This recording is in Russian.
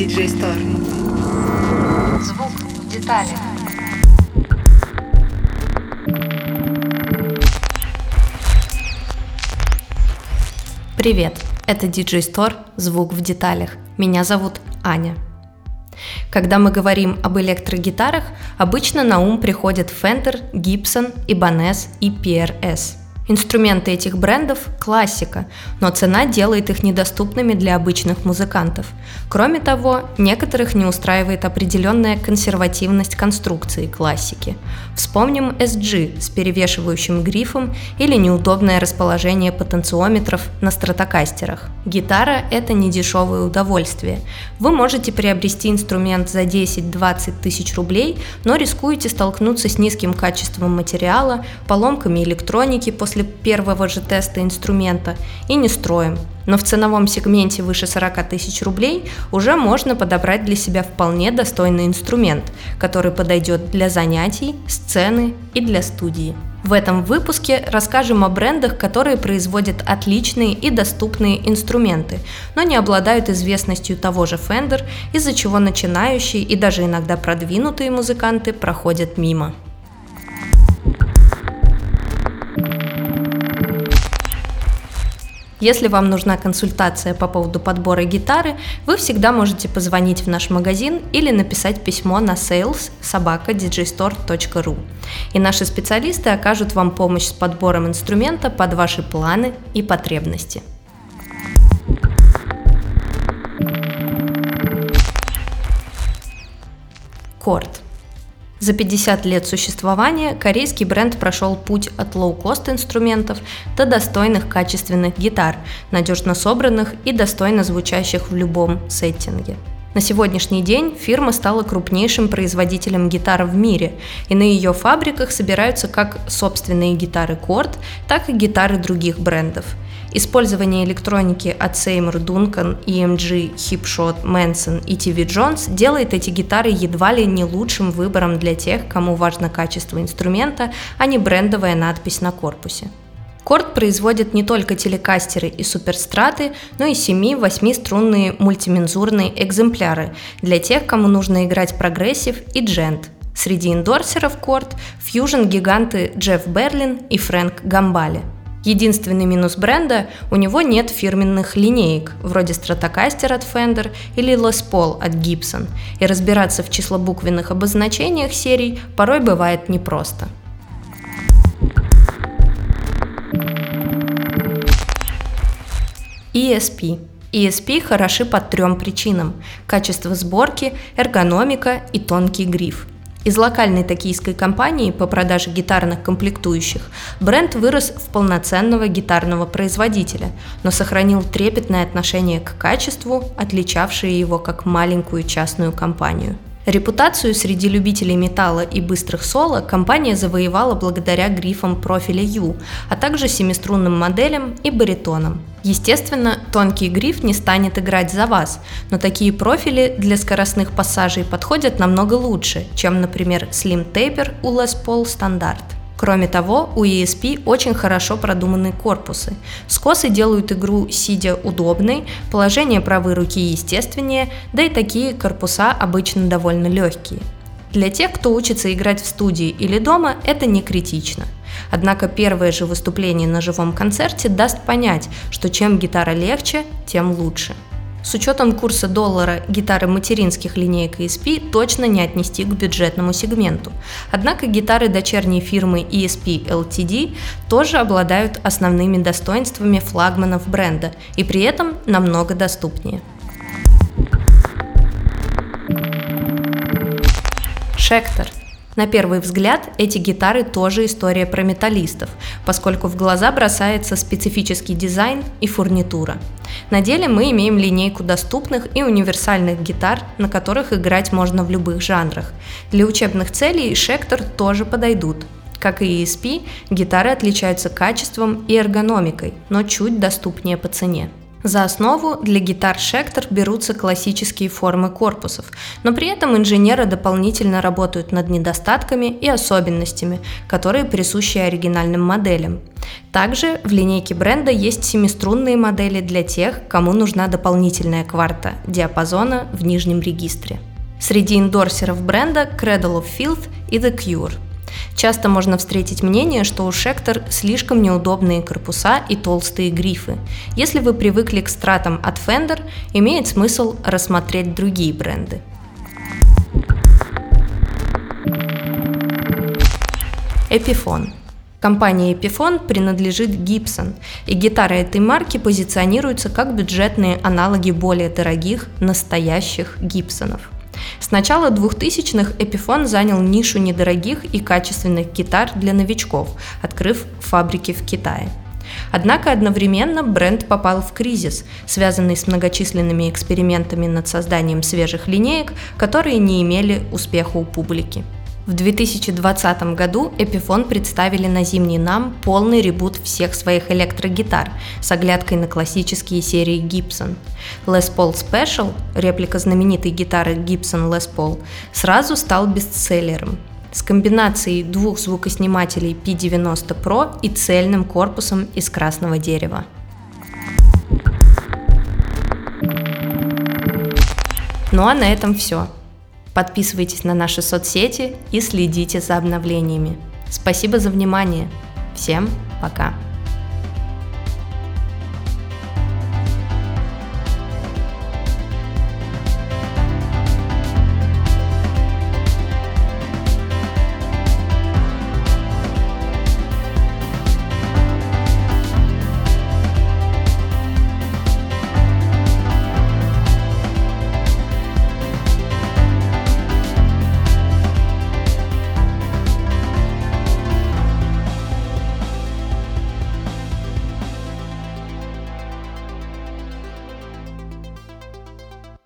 DJ Store. Звук в деталях. Привет, это DJ Store «Звук в деталях». Меня зовут Аня. Когда мы говорим об электрогитарах, обычно на ум приходят Fender, Gibson, Ibanez и PRS – Инструменты этих брендов – классика, но цена делает их недоступными для обычных музыкантов. Кроме того, некоторых не устраивает определенная консервативность конструкции классики. Вспомним SG с перевешивающим грифом или неудобное расположение потенциометров на стратокастерах. Гитара – это не дешевое удовольствие. Вы можете приобрести инструмент за 10-20 тысяч рублей, но рискуете столкнуться с низким качеством материала, поломками электроники после после первого же теста инструмента и не строим. Но в ценовом сегменте выше 40 тысяч рублей уже можно подобрать для себя вполне достойный инструмент, который подойдет для занятий, сцены и для студии. В этом выпуске расскажем о брендах, которые производят отличные и доступные инструменты, но не обладают известностью того же Fender, из-за чего начинающие и даже иногда продвинутые музыканты проходят мимо. Если вам нужна консультация по поводу подбора гитары, вы всегда можете позвонить в наш магазин или написать письмо на sales собака И наши специалисты окажут вам помощь с подбором инструмента под ваши планы и потребности. Cort – за 50 лет существования корейский бренд прошел путь от лоу-кост инструментов до достойных качественных гитар, надежно собранных и достойно звучащих в любом сеттинге. На сегодняшний день фирма стала крупнейшим производителем гитар в мире, и на ее фабриках собираются как собственные гитары Korg, так и гитары других брендов – Использование электроники от Seymour Duncan, EMG, Hipshot, Manson и TV Jones делает эти гитары едва ли не лучшим выбором для тех, кому важно качество инструмента, а не брендовая надпись на корпусе. Cort производит не только телекастеры и суперстраты, но и 7-8 струнные мультимензурные экземпляры для тех, кому нужно играть прогрессив и djent. Среди эндорсеров Cort – фьюжн-гиганты Джефф Берлин и Фрэнк Гамбали – Единственный минус бренда – у него нет фирменных линеек, вроде Stratocaster от Fender или Les Paul от Gibson, и разбираться в числобуквенных обозначениях серий порой бывает непросто. ESP ESP хороши по трем причинам – качество сборки, эргономика и тонкий гриф – из локальной токийской компании по продаже гитарных комплектующих бренд вырос в полноценного гитарного производителя, но сохранил трепетное отношение к качеству, отличавшее его как маленькую частную компанию – Репутацию среди любителей металла и быстрых соло компания завоевала благодаря грифам профиля U, а также семиструнным моделям и баритонам. Естественно, тонкий гриф не станет играть за вас, но такие профили для скоростных пассажей подходят намного лучше, чем, например, Slim Taper у Les Paul стандарт. Кроме того, у ESP очень хорошо продуманы корпусы. Скосы делают игру сидя удобной, положение правой руки естественнее, да и такие корпуса обычно довольно легкие. Для тех, кто учится играть в студии или дома, это не критично. Однако первое же выступление на живом концерте даст понять, что чем гитара легче, тем лучше. С учетом курса доллара гитары материнских линеек ESP точно не отнести к бюджетному сегменту. Однако гитары дочерней фирмы ESP LTD тоже обладают основными достоинствами флагманов бренда и при этом намного доступнее. Шектор – на первый взгляд эти гитары тоже история про металлистов, поскольку в глаза бросается специфический дизайн и фурнитура. На деле мы имеем линейку доступных и универсальных гитар, на которых играть можно в любых жанрах. Для учебных целей Шектор тоже подойдут. Как и ESP, гитары отличаются качеством и эргономикой, но чуть доступнее по цене. За основу для гитар Schecter берутся классические формы корпусов, но при этом инженеры дополнительно работают над недостатками и особенностями, которые присущи оригинальным моделям. Также в линейке бренда есть семиструнные модели для тех, кому нужна дополнительная кварта диапазона в нижнем регистре. Среди эндорсеров бренда Cradle of Filth и The Cure – Часто можно встретить мнение, что у Шектор слишком неудобные корпуса и толстые грифы. Если вы привыкли к стратам от Fender, имеет смысл рассмотреть другие бренды. Эпифон. Компания Epiphone принадлежит Gibson, и гитары этой марки позиционируются как бюджетные аналоги более дорогих, настоящих Гибсонов. С начала 2000-х Epiphone занял нишу недорогих и качественных гитар для новичков, открыв фабрики в Китае. Однако одновременно бренд попал в кризис, связанный с многочисленными экспериментами над созданием свежих линеек, которые не имели успеха у публики. В 2020 году Epiphone представили на зимний нам полный ребут всех своих электрогитар с оглядкой на классические серии Gibson. Les Paul Special, реплика знаменитой гитары Gibson Les Paul, сразу стал бестселлером с комбинацией двух звукоснимателей P90 Pro и цельным корпусом из красного дерева. Ну а на этом все. Подписывайтесь на наши соцсети и следите за обновлениями. Спасибо за внимание. Всем пока.